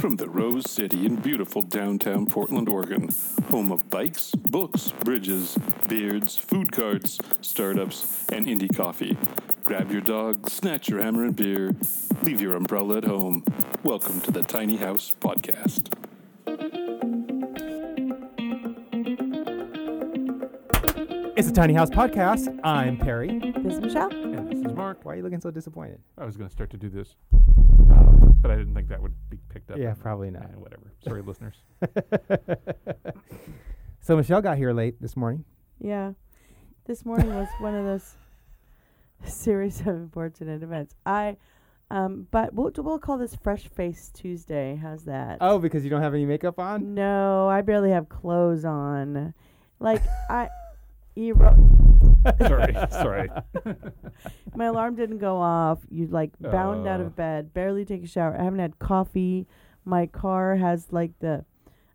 From the Rose City in beautiful downtown Portland, Oregon, home of bikes, books, bridges, beards, food carts, startups, and indie coffee. Grab your dog, snatch your hammer and beer, leave your umbrella at home. Welcome to the Tiny House Podcast. It's a Tiny House Podcast. I'm Perry. This is Michelle. And this is Mark. Why are you looking so disappointed? I was going to start to do this, oh. but I didn't think that would be picked up. Yeah, and- probably not. eh, whatever. Sorry, listeners. so Michelle got here late this morning. Yeah. This morning was one of those series of unfortunate events. I um but we'll we'll call this Fresh Face Tuesday. How's that? Oh, because you don't have any makeup on? No, I barely have clothes on. Like I you wrote, sorry, sorry. my alarm didn't go off. You like bound out Oh. of bed, barely take a shower. I haven't had coffee. My car has like the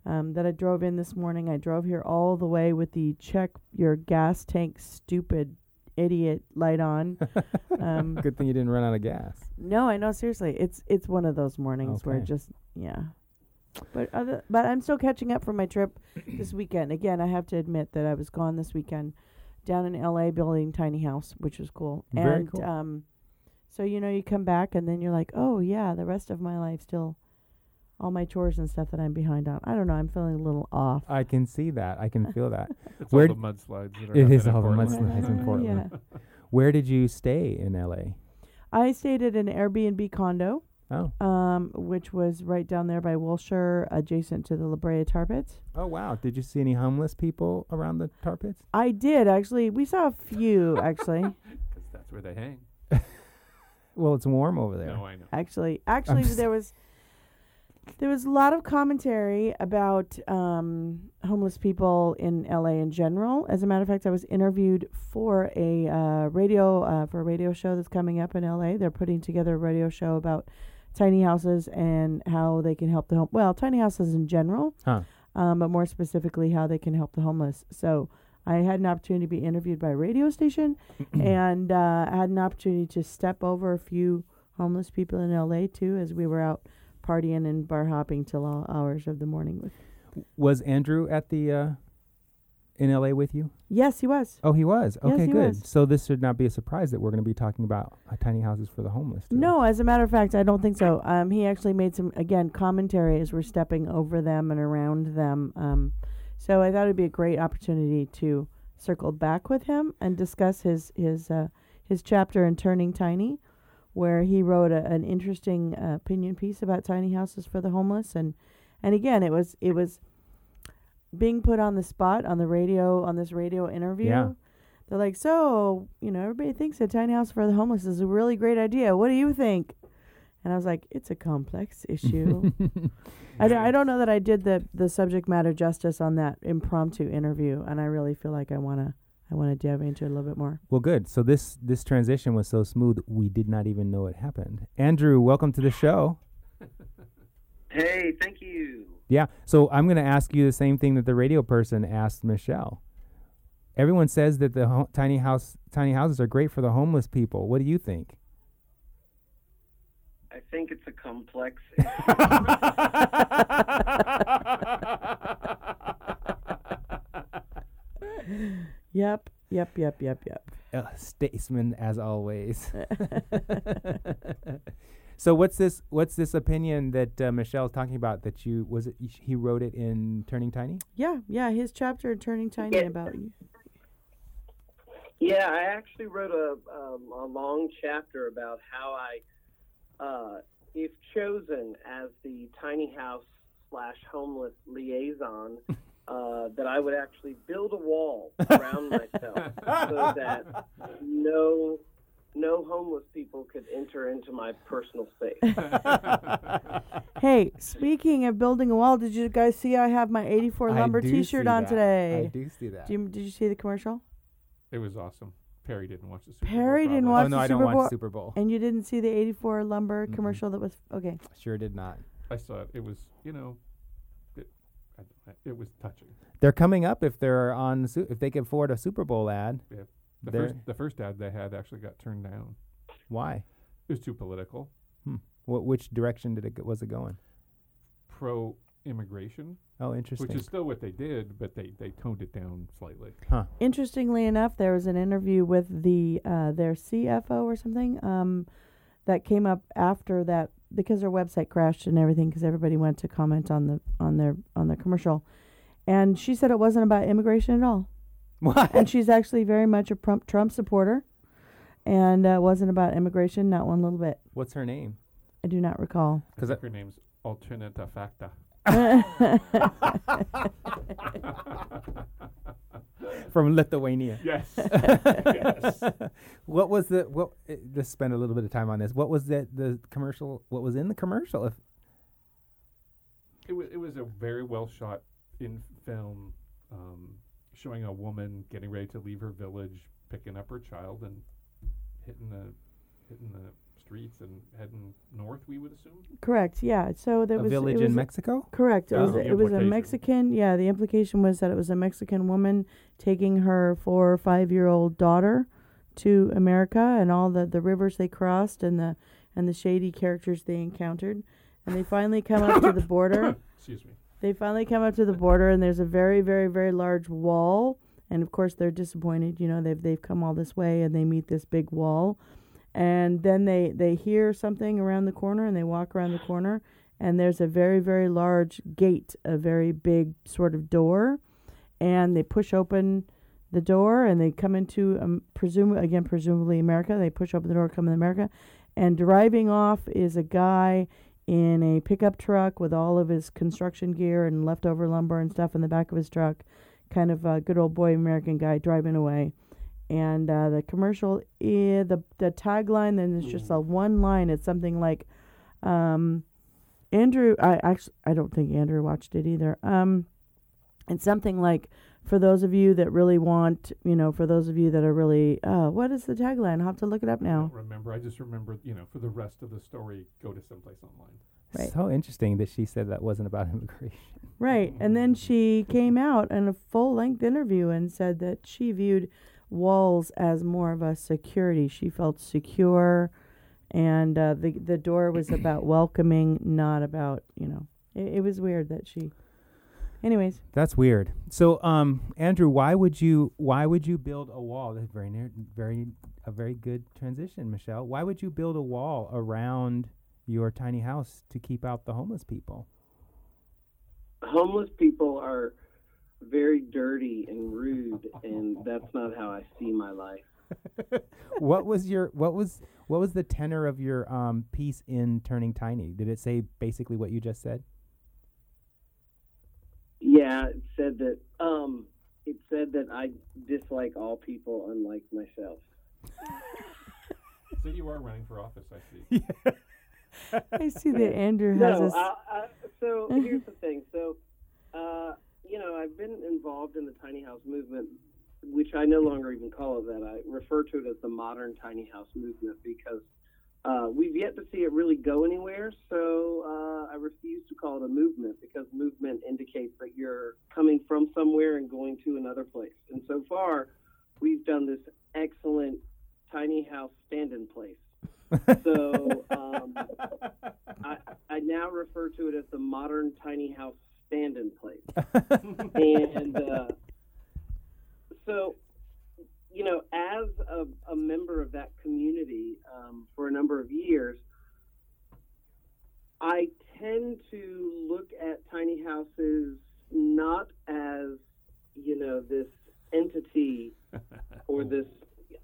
um, that I drove in this morning. I drove here all the way with the check your gas tank stupid idiot light on. um, Good thing you didn't run out of gas. no, I know seriously. It's it's one of those mornings where Okay. just yeah. But other but I'm still catching up from my trip this weekend. Again, I have to admit that I was gone this weekend down in LA building tiny house, which was cool. Very and cool. um so you know you come back and then you're like, "Oh yeah, the rest of my life still all my chores and stuff that I'm behind on. I don't know, I'm feeling a little off. I can see that. I can feel that. It's Where all the mudslides that are It happening is in all the mudslides in Portland. yeah. Where did you stay in LA? I stayed at an Airbnb condo, Oh. um, which was right down there by Wilshire, adjacent to the La Brea Tar Pits. Oh wow. Did you see any homeless people around the tar pits? I did actually. We saw a few actually. Because that's where they hang. Well, it's warm over there. No, I know. actually, actually, just- there was there was a lot of commentary about um, homeless people in LA in general. As a matter of fact, I was interviewed for a uh, radio uh, for a radio show that's coming up in LA. They're putting together a radio show about tiny houses and how they can help the home. Well, tiny houses in general, Huh. um, but more specifically, how they can help the homeless. So. I had an opportunity to be interviewed by a radio station, and uh, I had an opportunity to step over a few homeless people in LA too, as we were out partying and bar hopping till all hours of the morning. With Was Andrew at the uh in LA with you? yes, he was. Oh, he was. Yes, Okay, he good. was. So this should not be a surprise that we're going to be talking about uh, tiny houses for the homeless. today. No, as a matter of fact, I don't think so. Um, he actually made some again commentary as we're stepping over them and around them. Um, so I thought it'd be a great opportunity to circle back with him and discuss his his uh, his chapter in Turning Tiny, where he wrote a, an interesting uh, opinion piece about tiny houses for the homeless and and again it was it was being put on the spot on the radio on this radio interview. Yeah. They're like, so you know, everybody thinks a tiny house for the homeless is a really great idea. What do you think? And I was like, it's a complex issue. I, don't, don't know that I did the, the subject matter justice on that impromptu interview, and I really feel like I wanna I wanna dive into it a little bit more. Well, good. So this this transition was so smooth, we did not even know it happened. Andrew, welcome to the show. Hey, thank you. Yeah. So I'm going to ask you the same thing that the radio person asked Michelle. Everyone says that the ho- tiny house tiny houses are great for the homeless people. What do you think? I think it's a complex. Yep, yep, yep, yep, yep. Uh, statesman as always. so what's this what's this opinion that uh, Michelle's talking about that you was it he wrote it in Turning Tiny? yeah, yeah. His chapter in Turning Tiny Yeah. about you. yeah, I actually wrote a, um, a long chapter about how I, uh, if chosen as the tiny house slash homeless liaison, uh, that I would actually build a wall around myself so that no no homeless people could enter into my personal space. Hey, speaking of building a wall, did you guys see I have my 84 I lumber do T-shirt on that. today? I do see that. Do you, did you see the commercial? It was awesome. Perry didn't watch the Super Bowl. Perry didn't probably. watch oh no, the I don't Super watch Bowl- Super Bowl. And you didn't see the 84 lumber commercial that was okay. Sure did not. I saw it. It was, you know, it, I, don't- it was touching. They're coming up if they're on su- if they can afford a Super Bowl ad. The They're- first, the first ad they had actually got turned down. Why? It was too political. What which direction did it go, was it going? pro immigration, Oh, interesting. which is still what they did, but they, they toned it down slightly. Huh. Interestingly enough, there was an interview with the uh, their CFO or something um, that came up after that because their website crashed and everything because everybody went to comment on the on their on their commercial, and she said it wasn't about immigration at all, what? and she's actually very much a Trump, Trump supporter, and uh, wasn't about immigration not one little bit. What's her name? I do not recall. Because her name's Alternata Facta. From Lithuania. Yes. yes. what was the what? eh, Let's spend a little bit of time on this. What was the the commercial? What was in the commercial? If It was it was a very well shot in film, um, showing a woman getting ready to leave her village, picking up her child, and hitting the hitting the streets and heading north. We would assume. Correct. Yeah. So there a was village it was in a- Mexico. Correct. It was a, it was a. Mexican. Yeah, the implication was that it was a Mexican woman taking her four or five year old daughter to America, and all the the rivers they crossed, and the and the shady characters they encountered, and they finally come up to the border. Excuse me. They finally come up to the border, and there's a very, very, very large wall. And of course, they're disappointed. You know, they've they've come all this way, and they meet this big wall. And then they they hear something around the corner, and they walk around the corner, and there's a very, very large gate, a very big sort of door, and they push open the door, and they come into um, presume again presumably America. They push open the door, come in America, and driving off is a guy in a pickup truck with all of his construction gear and leftover lumber and stuff in the back of his truck. Kind of a good old boy American guy driving away. And uh, the commercial, eh, the the tagline, then it's just a one line. It's something like, um, Andrew. I actually I don't think Andrew watched it either. Um, it's something like, for those of you that really want, you know, for those of you that are really, uh, what is the tagline? I'll have to look it up I now. don't remember. I just remember, you know, for the rest of the story, go to someplace online. Right. So interesting that she said that wasn't about immigration. Right. And then she came out in a full length interview and said that she viewed walls as more of a security. She felt secure and uh, the the door was about welcoming, not about, you know. It, it was weird that she Anyways, That's weird. So, um, Andrew, why would you why would you build a wall? That's very near, very a very good transition, Michelle. Why would you build a wall around your tiny house to keep out the homeless people? homeless people are very dirty and rude, and that's not how I see my life. what was your what was what was the tenor of your um piece in Turning Tiny? Did it say basically what you just said? Yeah, it said that. Um, it said that I dislike all people, unlike myself. So you are running for office, I see. I see that Andrew has No, this. I, I, so here's the thing. So, uh, you know, I've been involved in the tiny house movement, which I no longer even call it that. I refer to it as the modern tiny house movement because uh, we've yet to see it really go anywhere. So uh, I refuse to call it a movement because movement indicates that you're coming from somewhere and going to another place. And so far, we've done this excellent tiny house stand-in place. So um, I, I now refer to it as the modern tiny house stand-in place. and uh, so, you know, as a, a member of that community um, for a number of years, I tend to look at tiny houses not as, you know, this entity or this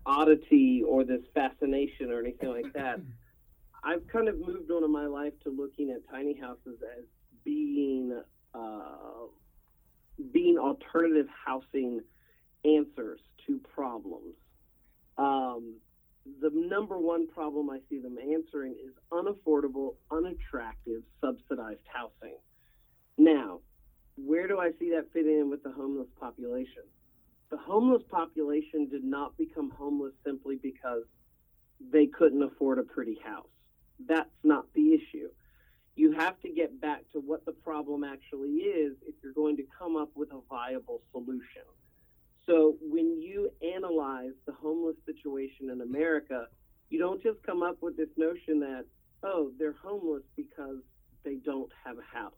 oddity or this fascination or anything like that. I've kind of moved on in my life to looking at tiny houses as being uh, being alternative housing answers to problems. Um, the number one problem I see them answering is unaffordable, unattractive, subsidized housing. Now, where do I see that fitting in with the homeless population? The homeless population did not become homeless simply because they couldn't afford a pretty house. That's not the issue. You have to get back to what the problem actually is if you're going to come up with a viable solution. So when you analyze the homeless situation in America, you don't just come up with this notion that, oh, they're homeless because they don't have a house.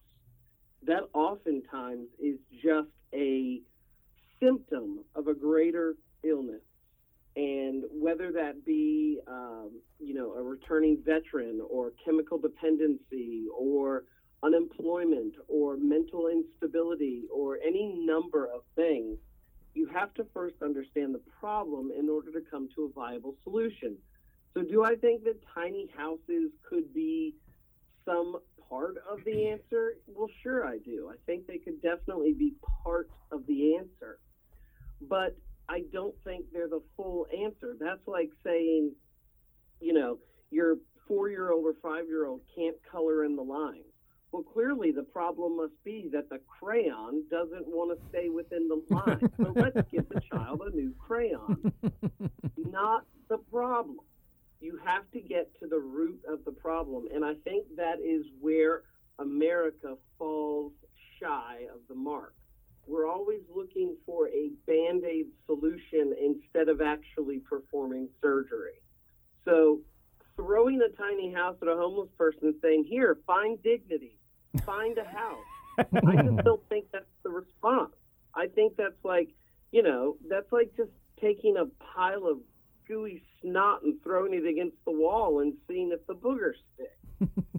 that oftentimes is just a symptom of a greater illness. And whether that be, um, you know, a returning veteran or chemical dependency or unemployment or mental instability or any number of things, you have to first understand the problem in order to come to a viable solution. So, do I think that tiny houses could be some part of the answer? Well, sure, I do. I think they could definitely be part of the answer. But I don't think they're the full answer. That's like saying, you know, your four year old or five year old can't color in the lines. Well, clearly the problem must be that the crayon doesn't want to stay within the line. so let's give the child a new crayon. Not the problem. You have to get to the root of the problem. And I think that is where America falls shy of the mark. We're always looking for a band aid solution instead of actually performing surgery. So, throwing a tiny house at a homeless person and saying, Here, find dignity, find a house. I just don't think that's the response. I think that's like, you know, that's like just taking a pile of gooey snot and throwing it against the wall and seeing if the boogers stick.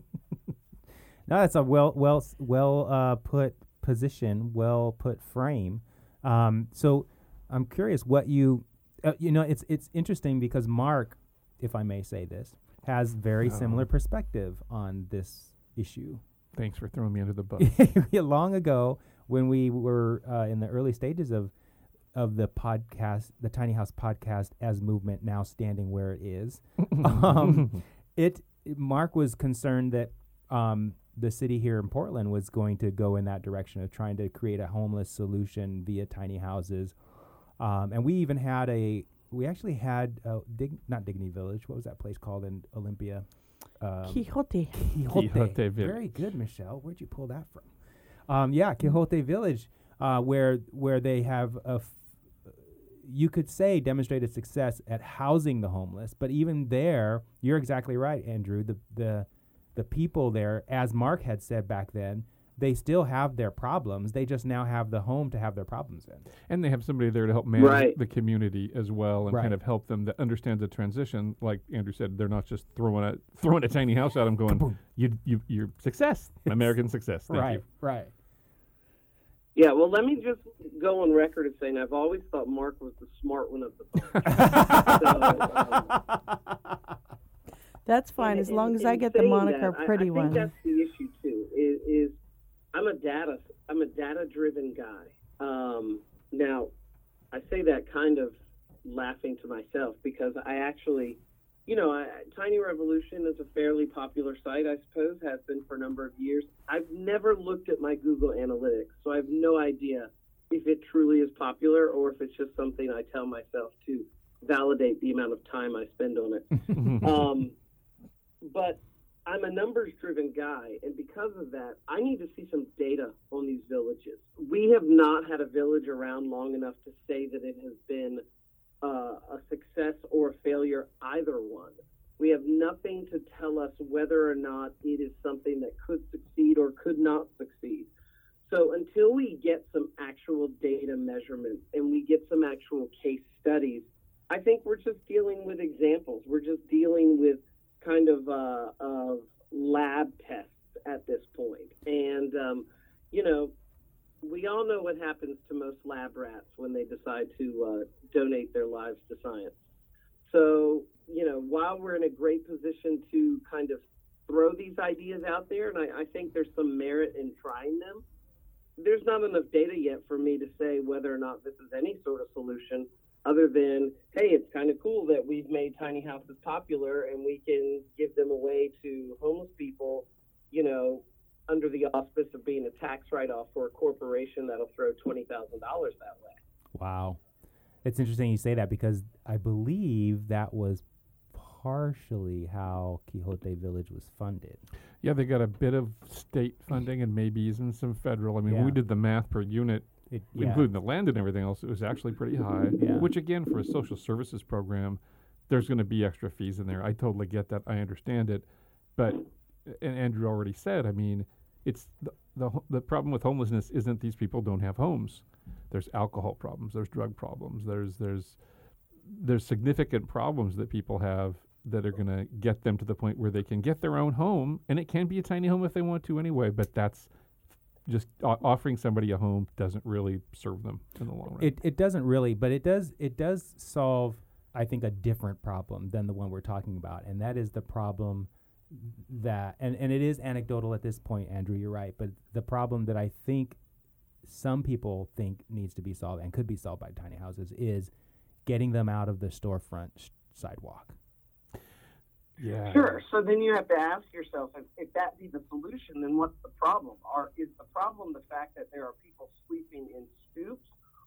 No, that's a well, well, well uh, put position, well put frame. Um, so I'm curious what you, uh, you know, it's it's interesting because Mark, if I may say this, has very similar perspective on this issue. Thanks for throwing me under the bus. Long ago, when we were uh, in the early stages of of the podcast, the Tiny House podcast as movement now standing where it is, um, it Mark was concerned that um, the city here in Portland was going to go in that direction of trying to create a homeless solution via tiny houses, um, and we even had a we actually had uh, dig, not Dignity Village. What was that place called in Olympia? Um, Quixote. Quixote. Quixote Village. Very good, Michelle. Where'd you pull that from? Um, yeah, Quixote Village, uh, where where they have a, f- you could say demonstrated success at housing the homeless, but even there, you're exactly right, Andrew. The the the people there, as Mark had said back then, they still have their problems. They just now have the home to have their problems in. and they have somebody there to help manage Right. the community as well and Right. kind of help them that understands the transition. Like Andrew said, they're not just throwing a throwing a tiny house at them, going, "You, you, you're success, American success." Thank right, you. right. Yeah, well, let me just go on record as saying I've always thought Mark was the smart one of the bunch. so, um, That's fine And- as and- long as I get the saying moniker that, I- pretty I, think one. that's the issue too. Is, is I'm a data I'm a data driven guy. Um, now, I say that kind of laughing to myself because I actually, you know, I, Tiny Revolution is a fairly popular site, I suppose, has been for a number of years. I've never looked at my Google Analytics, so I have no idea if it truly is popular or if it's just something I tell myself to validate the amount of time I spend on it. um, but I'm a numbers driven guy, and because of that, I need to see some data on these villages. We have not had a village around long enough to say that it has been uh, a success or a failure, either one. We have nothing to tell us whether or not it is something that could succeed or could not succeed. So until we get some actual data measurements and we get some actual case studies, I think we're just dealing with examples. We're just dealing with kind of uh, of lab tests at this point. And um, you know, we all know what happens to most lab rats when they decide to uh, donate their lives to science. So you know, while we're in a great position to kind of throw these ideas out there, and I, I think there's some merit in trying them. There's not enough data yet for me to say whether or not this is any sort of solution other than hey it's kind of cool that we've made tiny houses popular and we can give them away to homeless people you know under the auspice of being a tax write-off for a corporation that'll throw $20000 that way Wow. It's interesting you say that because I believe that was partially how Quixote Village was funded. Yeah, they got a bit of state funding and maybe even some federal. I mean, Yeah. we did the math per unit, It, yeah. including the land and everything else. It was actually pretty high. Yeah. Which again, for a social services program, there's going to be extra fees in there. I totally get that. I understand it, but and Andrew already said. I mean, it's the, the the problem with homelessness isn't these people don't have homes. There's alcohol problems. There's drug problems. There's there's there's significant problems that people have that are going to get them to the point where they can get their own home, and it can be a tiny home if they want to anyway. But that's just offering somebody a home doesn't really serve them in the long run. It it doesn't really, but it does it does solve I think a different problem than the one we're talking about, and that is the problem that and and it is anecdotal at this point, Andrew. You're right, but the problem that I think some people think needs to be solved and could be solved by tiny houses is getting them out of the storefront sh- sidewalk. Yeah. Sure. So then you have to ask yourself if, if that be the solution, then what's the problem? Are is the problem the fact that there are people sleeping in stoops,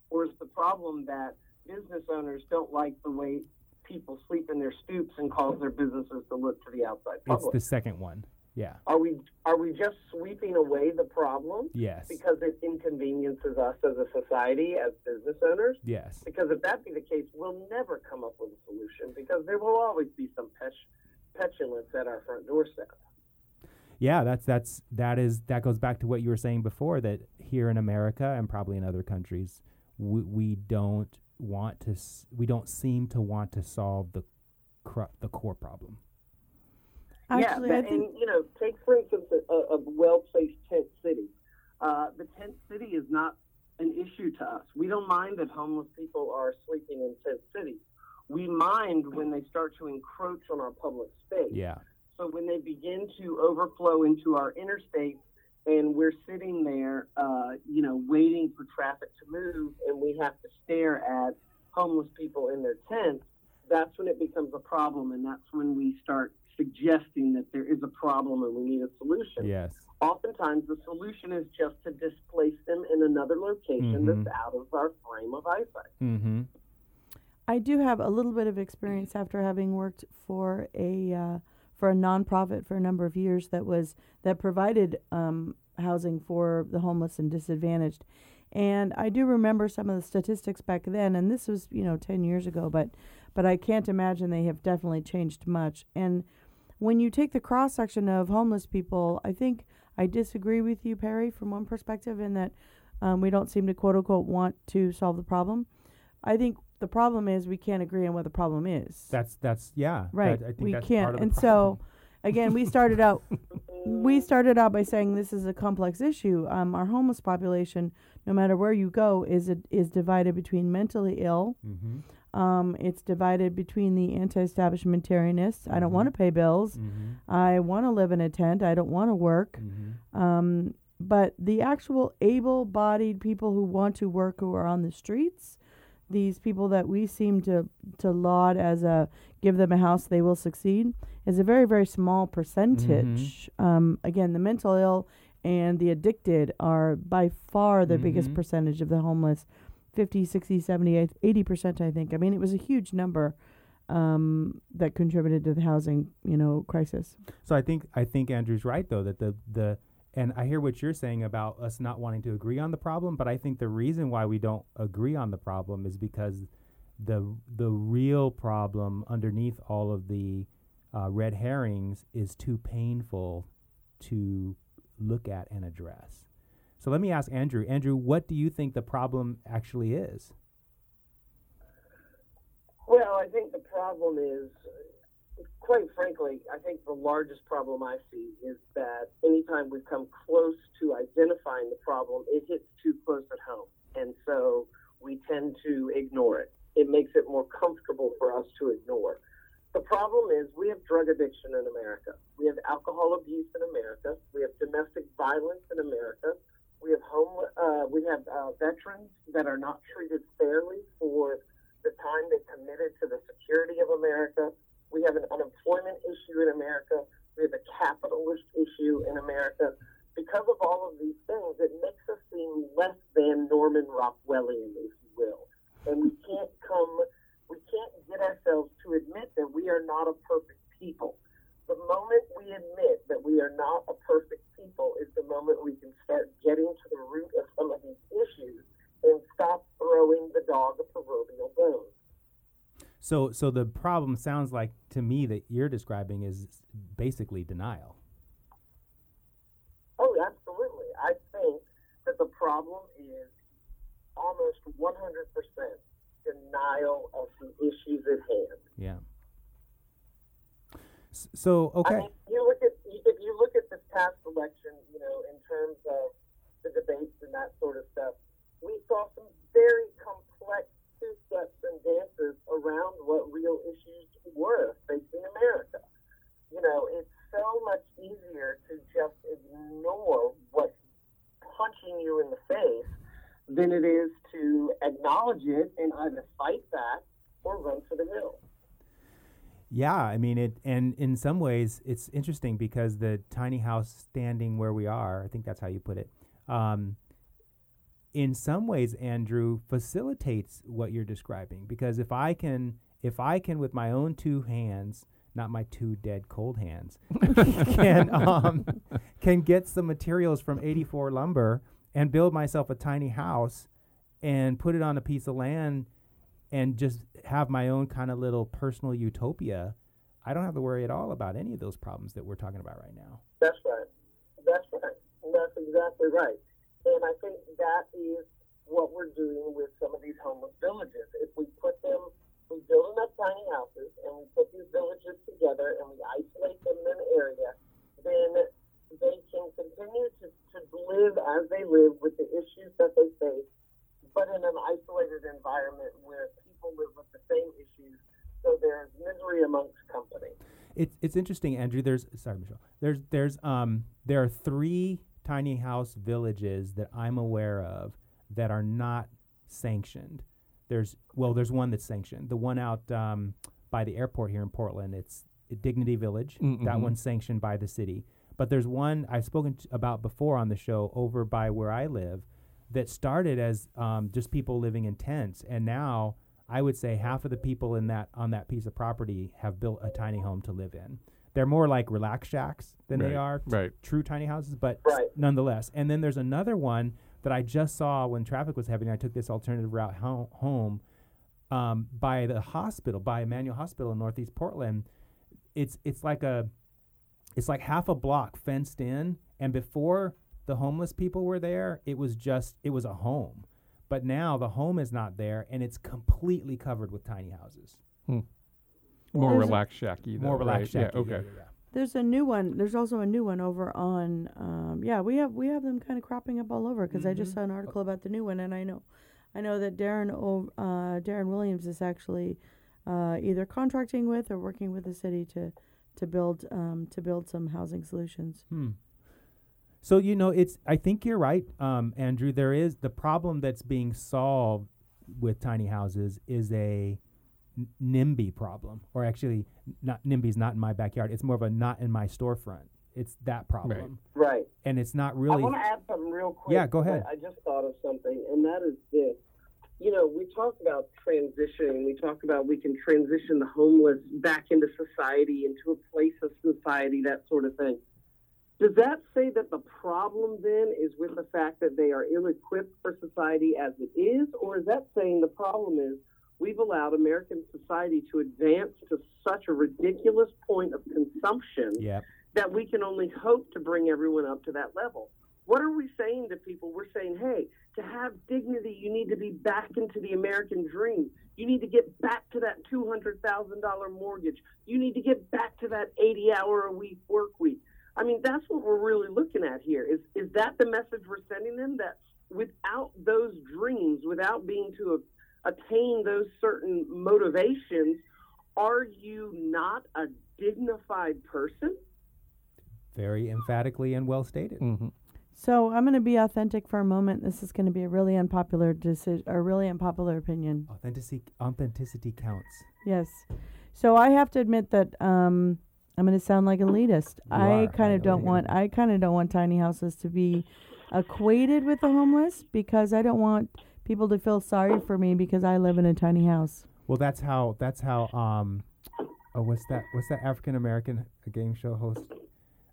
or is the problem that business owners don't like the way people sleep in their stoops and cause their businesses to look to the outside It's the second one. Yeah. are we are we just sweeping away the problem Yes. because it inconveniences us as a society as business owners? yes. Because if that be the case, we'll never come up with a solution because there will always be some pet- petulance at our front doorstep. Yeah, that's that's that is that goes back to what you were saying before that here in America and probably in other countries we, we don't want to we don't seem to want to solve the cru- the core problem. Actually, yeah, I but- think and you know, take for instance a, a, a well-placed tent city. Uh, the tent city is not an issue to us. We don't mind that homeless people are sleeping in tent cities. We mind when they start to encroach on our public space. Yeah. So when they begin to overflow into our interstate, and we're sitting there, uh, you know, waiting for traffic to move, and we have to stare at homeless people in their tents, that's when it becomes a problem, and that's when we start suggesting that there is a problem and we need a solution. Yes. Oftentimes, the solution is just to displace them in another location Mhm. that's out of our frame of eyesight. Mm-hmm. I do have a little bit of experience after having worked for a uh, for a nonprofit for a number of years that was that provided um, housing for the homeless and disadvantaged. And I do remember some of the statistics back then, and this was you know ten years ago, but but I can't imagine they have definitely changed much. And when you take the cross section of homeless people, I think I disagree with you, Perry, from one perspective, in that um, we don't seem to quote unquote want to solve the problem. I think the problem is we can't agree on what the problem is. That's that's yeah. right. that- I think we that's can't. part of And so, again, we started out we started out by saying this is a complex issue. Um, our homeless population, no matter where you go, is a, is divided between mentally ill. Mhm. Um, it's divided between the anti-establishmentarianists. I don't Mhm. want to pay bills. Mhm. I want to live in a tent. I don't want to work. Mhm. Um, but the actual able-bodied people who want to work, who are on the streets, these people that we seem to to laud as a give them a house, they will succeed, is a very very small percentage. Um, again, the mental ill and the addicted are by far the biggest Mhm. percentage of the homeless 50 60 70 80 percent i think i mean it was a huge number um, that contributed to the housing you know crisis So I think I think Andrew's right though that the the and I hear what you're saying about us not wanting to agree on the problem, but I think the reason why we don't agree on the problem is because the the real problem underneath all of the uh, red herrings is too painful to look at and address. So let me ask Andrew. Andrew, what do you think the problem actually is? Well, I think the problem is, quite frankly, I think the largest problem I see is that anytime we come close to identifying the problem, it hits too close at home. And so we tend to ignore it. It makes it more comfortable for us to ignore. The problem is we have drug addiction in America. We have alcohol abuse in America. We have domestic violence in America. We have home. Uh, we have uh, veterans that are not treated fairly for the time they committed to the security of America. We have an unemployment issue in America. We have a capitalist issue in America. Because of all of these things, it makes us seem less than Norman Rockwellian, if you will. And we can't come, we can't get ourselves to admit that we are not a perfect people. The moment we admit that we are not a perfect people is the moment we can start getting to the root of some of these issues and stop throwing the dog a proverbial bone. So so the problem sounds like to me that you're describing is basically denial. Oh, absolutely. I think that the problem is almost 100% denial of the issues at hand. Yeah. So I okay. mean, you look at if you look at this past election, you know, in terms of the debates and that sort of stuff, we saw some very complex two steps and dances around what real issues were facing America. You know, it's so much easier to just ignore what's punching you in the face than it is to acknowledge it and either fight back or run for the hills. Yeah, I mean it, and in some ways it's interesting because the tiny house standing where we are, I think that's how you put it. Um, in some ways, Andrew facilitates what you're describing because if I can, if I can with my own two hands, not my two dead cold hands, can um, can get some materials from 84 lumber and build myself a tiny house and put it on a piece of land and just have my own kind of little personal utopia, I don't have to worry at all about any of those problems that we're talking about right now. That's right. That's right. That's exactly right. And I think that is what we're doing with some of these homeless villages. If we put them, we build enough tiny houses and we put these villages together and we isolate them in an area, then they can continue to, to live as they live with the issues that they face, but in an isolated environment where people live with the same issues. So there's misery amongst company. It's it's interesting, Andrew. There's sorry, Michelle. There's there's um there are three tiny house villages that I'm aware of that are not sanctioned. There's well, there's one that's sanctioned. The one out um, by the airport here in Portland. It's Dignity Village. Mm, That mhm. one's sanctioned by the city. But there's one I've spoken t- about before on the show over by where I live that started as um, just people living in tents, and now I would say half of the people in that on that piece of property have built a tiny home to live in. They're more like relax shacks than they are t- right. true tiny houses, but Right. nonetheless. And then there's another one that I just saw when traffic was heavy, and I took this alternative route ho- home um, by the hospital, by Emanuel Hospital in Northeast Portland. It's it's like a it's like half a block fenced in, and before the homeless people were there, it was just it was a home. But now the home is not there, and it's completely covered with tiny houses. More There's a- relaxed shacky. More relaxed right? shacky. Yeah, okay. yeah, yeah. There's a new one. There's also a new one over on. Um, yeah, we have we have them kind of cropping up all over because I just Mhm. saw an article about the new one, and I know, I know that Darren o- uh, Darren Williams is actually uh, either contracting with or working with the city to to build um, to build some housing solutions. Hmm. So you know, it's. I think you're right, um, Andrew. There is the problem that's being solved with tiny houses is a n- NIMBY problem, or actually, not NIMBY's not in my backyard. It's more of a not in my storefront. It's that problem, Right. and it's not really. I really. want to add something real quick. Yeah, go ahead. I, I just thought of something, and that is this. You know, we talk about transitioning. We talk about we can transition the homeless back into society, into a place of society, that sort of thing. Does that say that the problem then is with the fact that they are ill equipped for society as it is? Or is that saying the problem is we've allowed American society to advance to such a ridiculous point of consumption yeah. that we can only hope to bring everyone up to that level. What are we saying to people? We're saying, hey, to have dignity, you need to be back into the American dream. You need to get back to that $200,000 mortgage. You need to get back to that 80 hour a week work week. I mean, that's what we're really looking at here. Is, is that the message we're sending them? That without those dreams, without being to a, attain those certain motivations, are you not a dignified person? Very emphatically and well stated. Mm-hmm. So I'm going to be authentic for a moment. This is going to be a really unpopular decision, a really unpopular opinion. Authenticity, authenticity counts. Yes. So I have to admit that um, I'm going to sound like an elitist. You I kind of don't want. I kind of don't want tiny houses to be equated with the homeless because I don't want people to feel sorry for me because I live in a tiny house. Well, that's how. That's how. Um, oh, what's that? What's that African American game show host?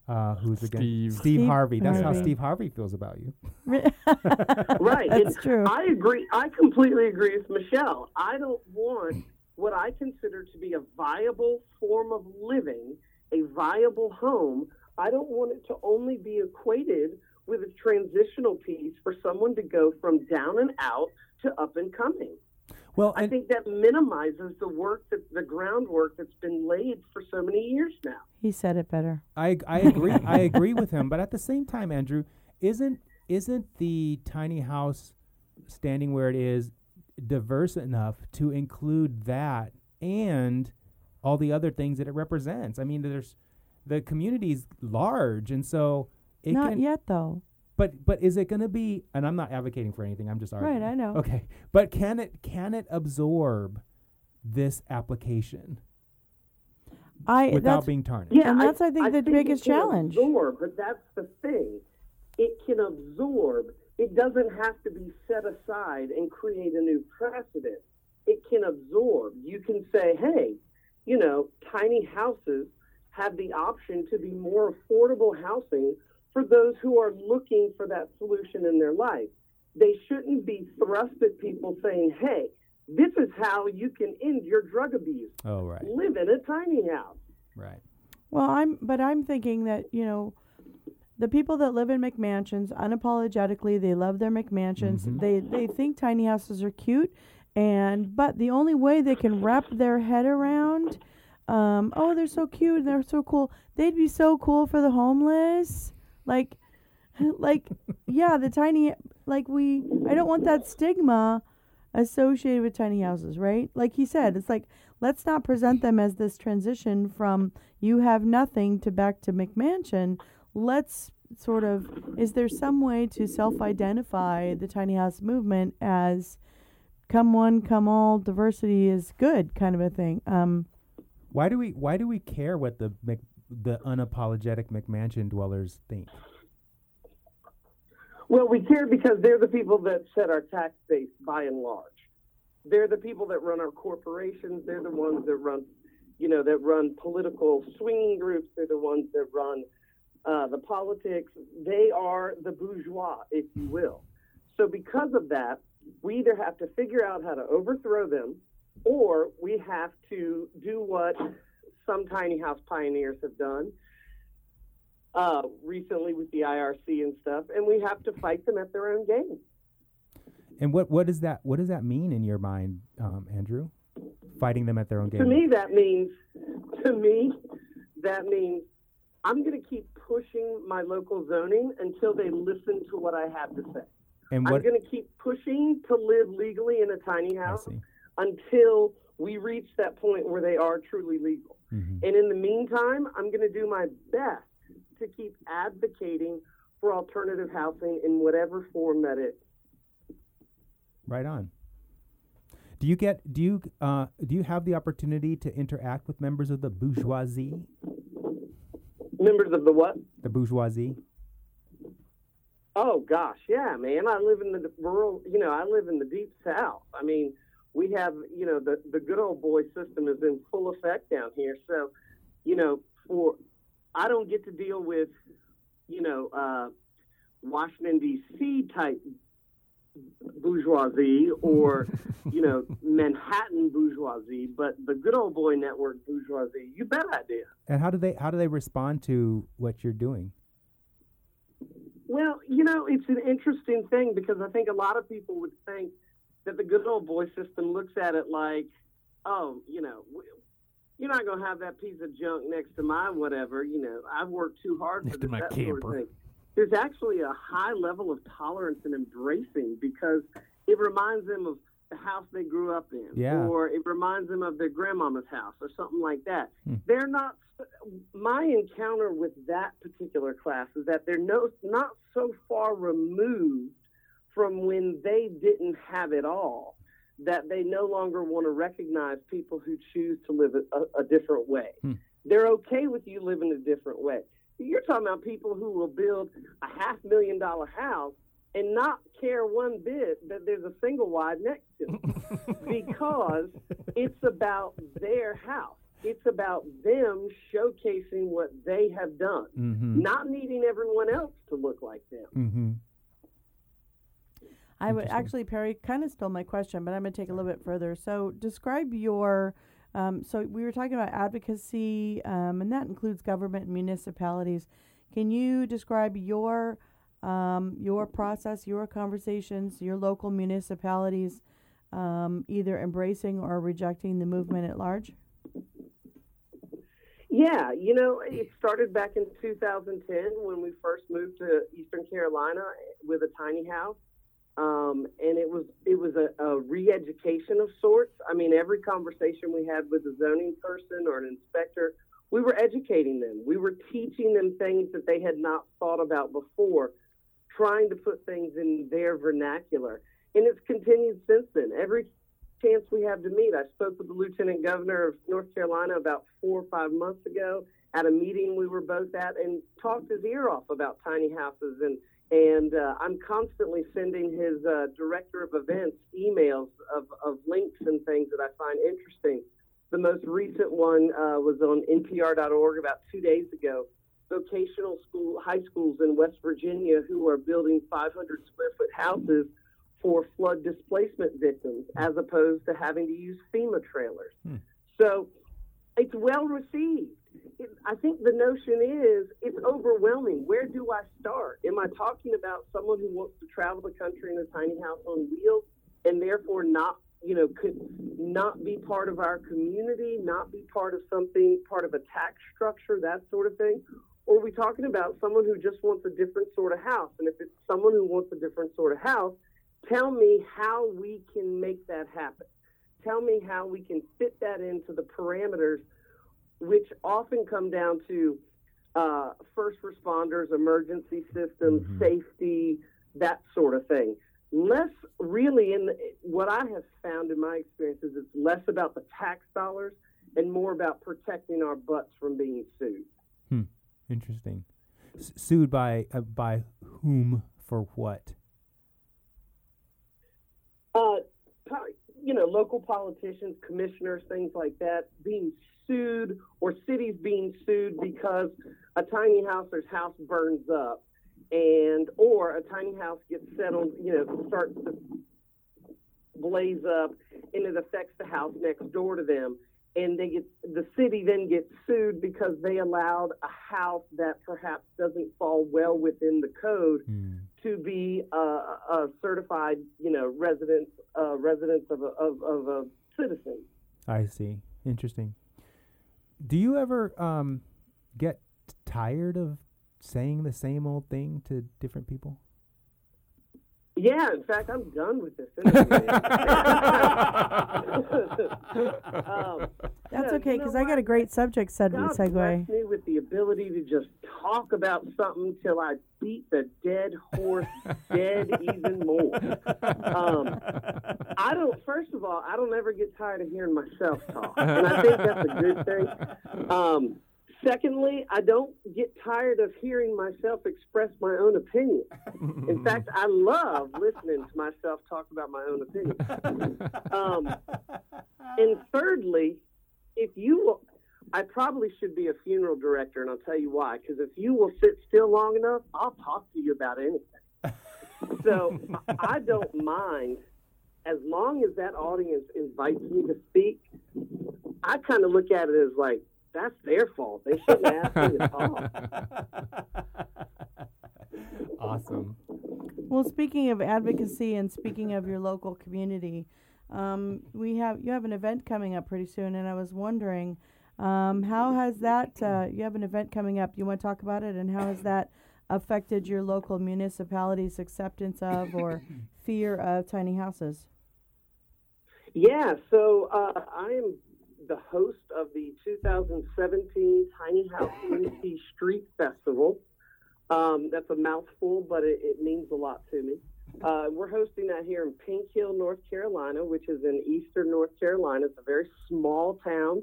Uh, who's again? Steve. Steve Steve Harvey. That's how Steve Harvey feels about you. Right. That's and true. I agree. I completely agree with Michelle. I don't want what I consider to be a viable form of living, a viable home. I don't want it to only be equated with a transitional piece for someone to go from down and out to up and coming. Well, I think that minimizes the work that the groundwork that's been laid for so many years now. He said it better. I I agree I agree with him, but at the same time, Andrew, isn't isn't the tiny house standing where it is diverse enough to include that and all the other things that it represents? I mean, there's the community's large, and so it Not can. yet, though. But but is it going to be? And I'm not advocating for anything. I'm just arguing. Right, I know. Okay, but can it can it absorb this application I without being tarnished? Yeah, And that's, I think, the it biggest can challenge. Absorb, but that's the thing. It can absorb. It doesn't have to be set aside and create a new precedent. It can absorb. You can say, hey, you know, tiny houses have the option to be more affordable housing for those who are looking for that solution in their life. They shouldn't be thrust at people saying, hey, this is how you can end your drug abuse. Oh right, Live in a tiny house. right. Well, I'm, but I'm thinking that you know, the people that live in McMansions unapologetically, they love their McMansions. Mhm. They they think tiny houses are cute, and but the only way they can wrap their head around, um, oh, they're so cute and they're so cool. They'd be so cool for the homeless, like, like, yeah, the tiny, like we. I don't want that stigma associated with tiny houses, right? Like he said, it's like let's not present them as this transition from you have nothing to back to McMansion. Let's sort of is there some way to self-identify the tiny house movement as come one, come all, diversity is good kind of a thing. Um, Why do we why do we care what the Mc, the unapologetic McMansion dwellers think? Well, we care because they're the people that set our tax base by and large. They're the people that run our corporations. They're the ones that run, you know, that run political swinging groups. They're the ones that run uh, the politics. They are the bourgeois, if you will. So, because of that, we either have to figure out how to overthrow them or we have to do what some tiny house pioneers have done uh, recently with the IRC and stuff, and we have to fight them at their own game. And what what does that what does that mean in your mind, um, Andrew? Fighting them at their own game. To me, that means, to me, that means I'm going to keep pushing my local zoning until they listen to what I have to say. And I'm going to keep pushing to live legally in a tiny house until we reach that point where they are truly legal. Mhm. And in the meantime, I'm going to do my best to keep advocating for alternative housing in whatever form that is. Right on. Do you get do you uh, do you have the opportunity to interact with members of the bourgeoisie? Members of the what? The bourgeoisie. Oh gosh, yeah, man. I live in the rural, you know, I live in the deep south. I mean, we have, you know, the the good old boy system is in full effect down here. So, you know, for I don't get to deal with, you know, uh, Washington D.C. type bourgeoisie or, you know, Manhattan bourgeoisie, but the good old boy network bourgeoisie. You bet I did. And how do they how do they respond to what you're doing? Well, you know, it's an interesting thing because I think a lot of people would think that the good old boy system looks at it like, oh, you know, you're not going to have that piece of junk next to my whatever. You know, I've worked too hard Next for to my that sort of thing. There's actually a high level of tolerance and embracing because it reminds them of the house they grew up in, Yeah. or it reminds them of their grandmama's house, or something like that. Hmm. They're not. My encounter with that particular class is that they're no not so far removed from when they didn't have it all that they no longer want to recognize people who choose to live a, a, different way. Hmm. They're okay with you living a different way. You're talking about people who will build a half million dollar house and not care one bit that there's a single wide next to it because it's about their house. It's about them showcasing what they have done, Mm-hmm. not needing everyone else to look like them. Mm-hmm. I would actually Perry kind of stole my question, but I'm going to take a little bit further. So describe your. Um, so we were talking about advocacy, um, and that includes government and municipalities. Can you describe your um, your process, your conversations, your local municipalities um, either embracing or rejecting the movement at large? Yeah, you know, it started back in 2010 when we first moved to Eastern Carolina with a tiny house. Um, and it was it was a, a re-education of sorts. I mean, every conversation we had with a zoning person or an inspector, we were educating them. We were teaching them things that they had not thought about before, trying to put things in their vernacular. And it's continued since then. Every chance we have to meet, I spoke with the lieutenant governor of North Carolina about four or five months ago at a meeting we were both at and talked his ear off about tiny houses and and uh, I'm constantly sending his uh, director of events emails of, of links and things that I find interesting. The most recent one uh, was on NPR.org about two days ago. Vocational school, high schools in West Virginia who are building 500 square foot houses for flood displacement victims as opposed to having to use FEMA trailers. Hmm. So it's well received it, I think the notion is it's overwhelming. Where do I start? Am I talking about someone who wants to travel the country in a tiny house on wheels and therefore not, you know, could not be part of our community, not be part of something, part of a tax structure, that sort of thing? Or are we talking about someone who just wants a different sort of house? And if it's someone who wants a different sort of house, tell me how we can make that happen. Tell me how we can fit that into the parameters which often come down to uh, first responders, emergency systems, mm-hmm. safety, that sort of thing. Less really in the, what I have found in my experiences, it's less about the tax dollars and more about protecting our butts from being sued. Interesting. S- sued by uh, by whom for what? Uh, you know, local politicians, commissioners, things like that, being sued or cities being sued because a tiny house or house burns up and or a tiny house gets settled, you know, starts to blaze up and it affects the house next door to them and they get the city then gets sued because they allowed a house that perhaps doesn't fall well within the code mm. to be a, a, certified, you know, residence uh, residence of a, of, of a citizen. I see. Interesting. Do you ever um, get tired of saying the same old thing to different people? Yeah, in fact, I'm done with this interview. um, That's okay, because you know I got a great subject seg- God segue. me with the ability to just talk about something till I beat the dead horse dead even more. Um, I don't. First of all, I don't ever get tired of hearing myself talk, and I think that's a good thing. Um, Secondly, I don't get tired of hearing myself express my own opinion. In fact, I love listening to myself talk about my own opinion. Um, and thirdly, if you will, I probably should be a funeral director, and I'll tell you why. Because if you will sit still long enough, I'll talk to you about anything. so I don't mind as long as that audience invites me to speak. I kind of look at it as like, that's their fault. They shouldn't ask me at talk. Awesome. Well, speaking of advocacy and speaking of your local community, um, we have you have an event coming up pretty soon, and I was wondering um, how has that? Uh, you have an event coming up. You want to talk about it, and how has that affected your local municipality's acceptance of or fear of tiny houses? Yeah, so uh, I am the host of the 2017 Tiny House Unity Street Festival. Um, that's a mouthful, but it, it, means a lot to me. Uh, we're hosting that here in Pink Hill, North Carolina, which is in eastern North Carolina. It's a very small town,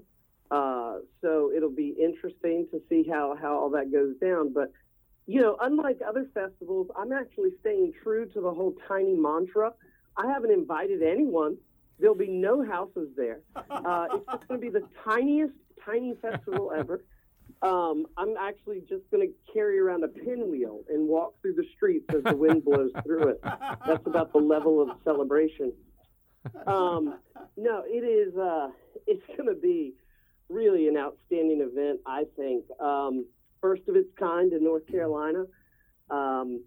uh, so it'll be interesting to see how, how all that goes down. But, you know, unlike other festivals, I'm actually staying true to the whole tiny mantra. I haven't invited anyone There'll be no houses there. Uh, it's just going to be the tiniest, tiny festival ever. Um, I'm actually just going to carry around a pinwheel and walk through the streets as the wind blows through it. That's about the level of celebration. Um, no, it is. Uh, it's going to be really an outstanding event. I think um, first of its kind in North Carolina. Um,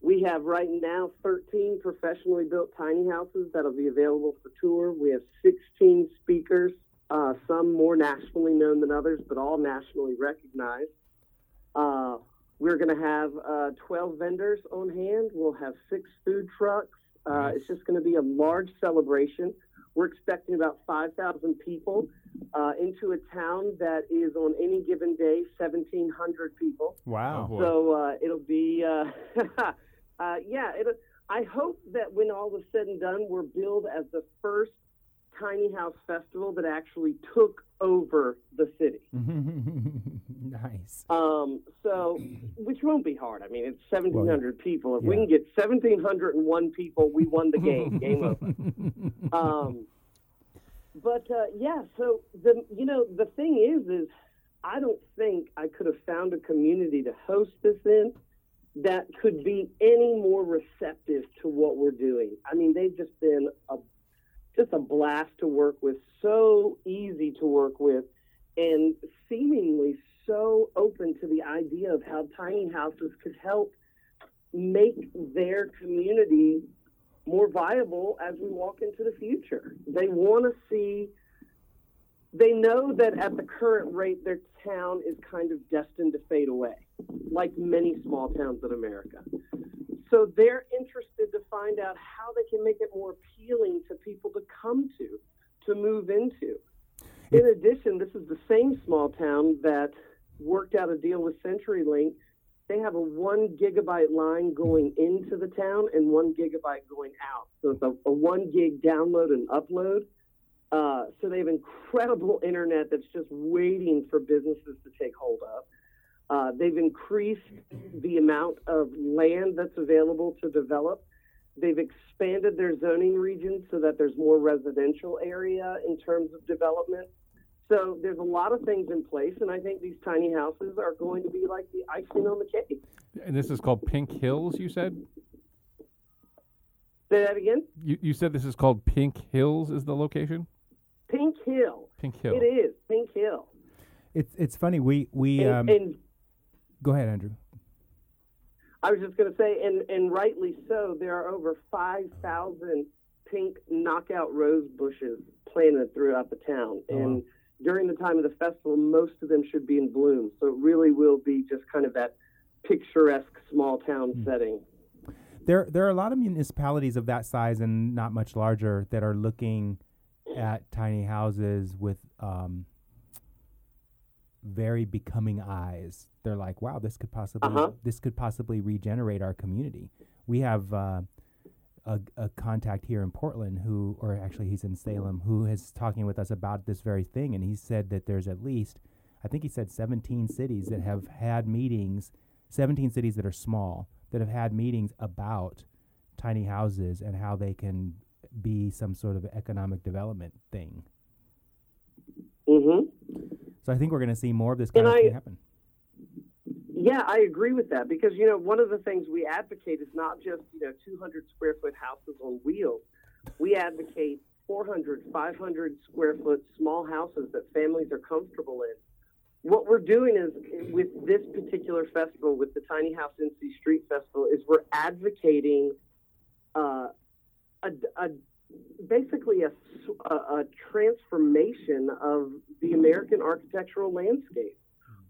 We have right now 13 professionally built tiny houses that'll be available for tour. We have 16 speakers, uh, some more nationally known than others, but all nationally recognized. Uh, we're going to have uh, 12 vendors on hand. We'll have six food trucks. Uh, Nice. It's just going to be a large celebration. We're expecting about 5,000 people uh, into a town that is on any given day 1,700 people. Wow. So uh, it'll be, uh, yeah. It'll, I hope that when all is said and done, we're billed as the first tiny house festival that actually took over the city. nice. Um, so, which won't be hard. I mean, it's 1,700 people. If we can get 1,701 people, we won the game. game over. Um, but uh, yeah, so the you know the thing is, is I don't think I could have found a community to host this in that could be any more receptive to what we're doing. I mean, they've just been a just a blast to work with, so easy to work with, and seemingly so open to the idea of how tiny houses could help make their community more viable as we walk into the future. They want to see, they know that at the current rate, their town is kind of destined to fade away, like many small towns in America. So they're interested to find out how they can make it more appealing to people to come to, to move into. In addition, this is the same small town that worked out a deal with CenturyLink they have a one gigabyte line going into the town and one gigabyte going out. So it's a, a one gig download and upload. Uh, so they have incredible internet that's just waiting for businesses to take hold of. Uh, they've increased the amount of land that's available to develop. They've expanded their zoning region so that there's more residential area in terms of development. So there's a lot of things in place, and I think these tiny houses are going to be like the icing on the cake. And this is called Pink Hills, you said? Say that again. You, you said this is called Pink Hills, is the location? Pink Hill. Pink Hill. It is Pink Hill. It's it's funny. We we And, um. and go ahead, Andrew. I was just going to say, and, and rightly so, there are over 5,000 pink knockout rose bushes planted throughout the town. Oh, and during the time of the festival, most of them should be in bloom. So it really will be just kind of that picturesque small town Hmm. setting. There there are a lot of municipalities of that size and not much larger that are looking at tiny houses with um, very becoming eyes. They're like, wow, this could possibly Uh-huh. this could possibly regenerate our community. We have uh, a, a contact here in Portland who, or actually he's in Salem, who is talking with us about this very thing, and he said that there's at least, I think he said 17 cities that have had meetings, 17 cities that are small that have had meetings about tiny houses and how they can be some sort of economic development thing. hmm So I think we're going to see more of this kind And of thing I- happen. Yeah, I agree with that because you know one of the things we advocate is not just you know 200 square foot houses on wheels. We advocate 400, 500 square foot small houses that families are comfortable in. What we're doing is with this particular festival, with the Tiny House NC Street Festival, is we're advocating uh, a, a basically a transformation of the American architectural landscape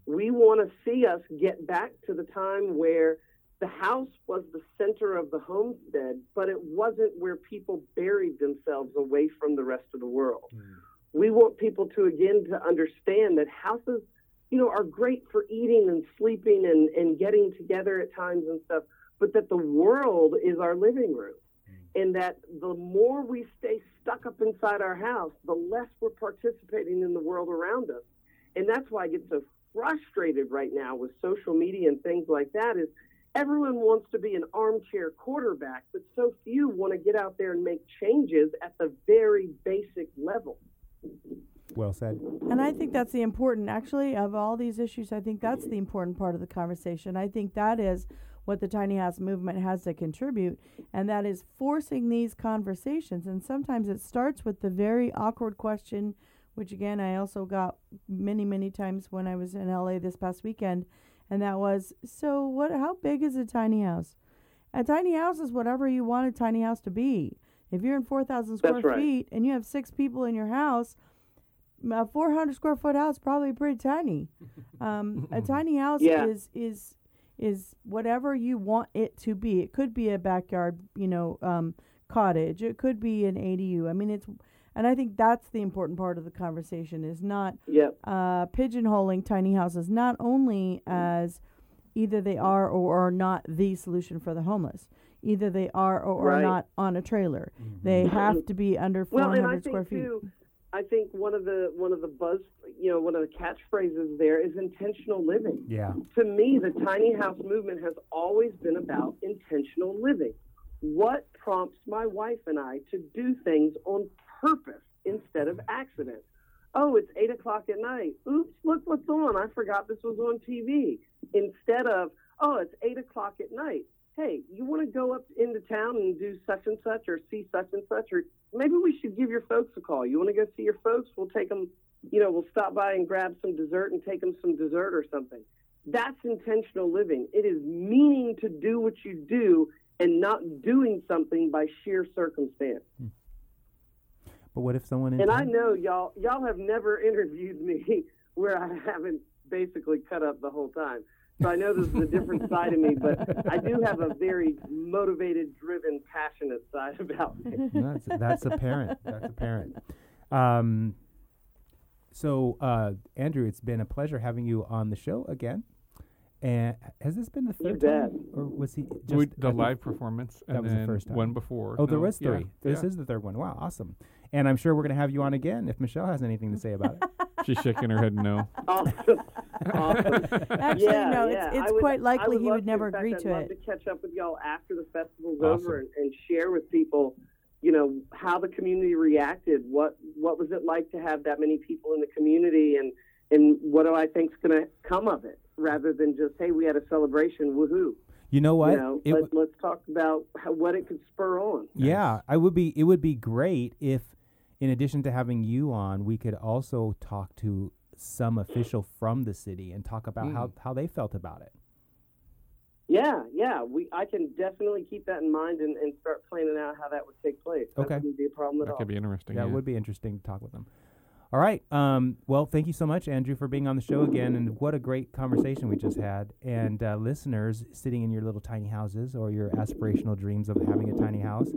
we want to see us get back to the time where the house was the center of the homestead, but it wasn't where people buried themselves away from the rest of the world. Hmm. We want people to again to understand that houses, you know, are great for eating and sleeping and, and getting together at times and stuff, but that the world is our living room. And that the more we stay stuck up inside our house, the less we're participating in the world around us. And that's why I get so frustrated right now with social media and things like that is everyone wants to be an armchair quarterback, but so few want to get out there and make changes at the very basic level. Well said. And I think that's the important, actually, of all these issues. I think that's the important part of the conversation. I think that is what the tiny house movement has to contribute, and that is forcing these conversations. And sometimes it starts with the very awkward question, which again I also got many, many times when I was in LA this past weekend, and that was, "So what? How big is a tiny house?" A tiny house is whatever you want a tiny house to be. If you're in 4,000 square right. feet and you have six people in your house, a 400 square foot house is probably pretty tiny. Um, a tiny house Yeah. is is is whatever you want it to be. It could be a backyard, you know, um, cottage. It could be an ADU. I mean, it's, and I think that's the important part of the conversation is not Yep. uh, pigeonholing tiny houses not only as either they are or are not the solution for the homeless. Either they are or are not on a trailer. They have to be under Well, 400 and I square think feet. too, I think one of the one of the buzz, you know, one of the catchphrases there is intentional living. Yeah. To me, the tiny house movement has always been about intentional living. What prompts my wife and I to do things on purpose instead of accident? Oh, it's eight o'clock at night. Oops, look what's on. I forgot this was on TV. Instead of, oh, it's eight o'clock at night. Hey, you want to go up into town and do such and such or see such and such? Or maybe we should give your folks a call. You want to go see your folks? We'll take them, you know, we'll stop by and grab some dessert and take them some dessert or something. That's intentional living. It is meaning to do what you do and not doing something by sheer circumstance. Hmm. But what if someone And I know y'all y'all have never interviewed me where I haven't basically cut up the whole time. So I know this is a different side of me, but I do have a very motivated, driven, passionate side about me. that's, that's apparent. That's apparent. Um, so, uh, Andrew, it's been a pleasure having you on the show again. And has this been the You third bet. time, or was he just We, the live performance, and that was the first time. one before. Oh, there No, was yeah, three. This yeah. is the third one. Wow, awesome. And I'm sure we're going to have you on again if Michelle has anything to say about it. She's shaking her head no. Awesome. awesome. Actually, yeah, no, yeah. it's, it's would- quite likely would he would never In fact, agree I'd to love to catch up with y'all after the festival's Awesome. over and, and share with people, you know, how the community reacted. What what was it like to have that many people in the community, and and what do I think's going to come of it, rather than just hey, we had a celebration, woohoo. You know what? You know, It let, w- let's talk about how, what it could spur on. yeah, I would be. It would be great if, in addition to having you on, we could also talk to some official from the city and talk about how, how they felt about it. Yeah, yeah, we I can definitely keep that in mind and, and start planning out how that would take place. That Okay. wouldn't be a problem at That all. could be interesting. That yeah. would be interesting to talk with them. All right. Um, well, thank you so much, Andrew, for being on the show again. And what a great conversation we just had. And uh, listeners sitting in your little tiny houses or your aspirational dreams of having a tiny house.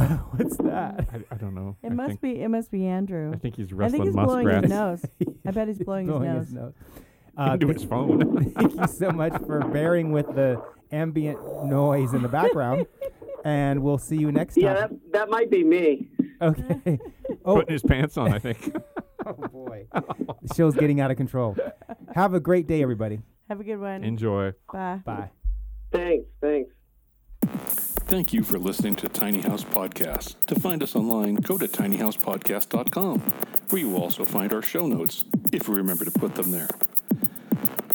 What's that? I, I don't know. It I must think, be. It must be Andrew. I think he's I wrestling think he's blowing his muskrats nose. I bet he's blowing, his nose. Uh, into th- his phone. thank you so much for bearing with the ambient noise in the background. and we'll see you next Yeah, time. that that might be me. Okay. Oh, Putting his pants on, I think. oh boy. the show's getting out of control. Have a great day, everybody. Have a good one. Enjoy. Bye. Bye. Thanks, thanks. Thank you for listening to Tiny House Podcast. To find us online, go to tinyhousepodcast.com, where you will also find our show notes, if we remember to put them there.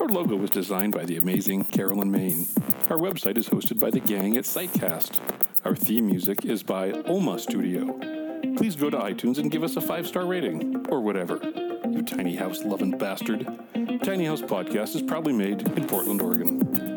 Our logo was designed by the amazing Carolyn Main. Our website is hosted by the gang at Sitecast. Our theme music is by Oma Studio. Please go to iTunes and give us a five star rating, or whatever. You tiny house loving bastard. Tiny House Podcast is proudly made in Portland, Oregon.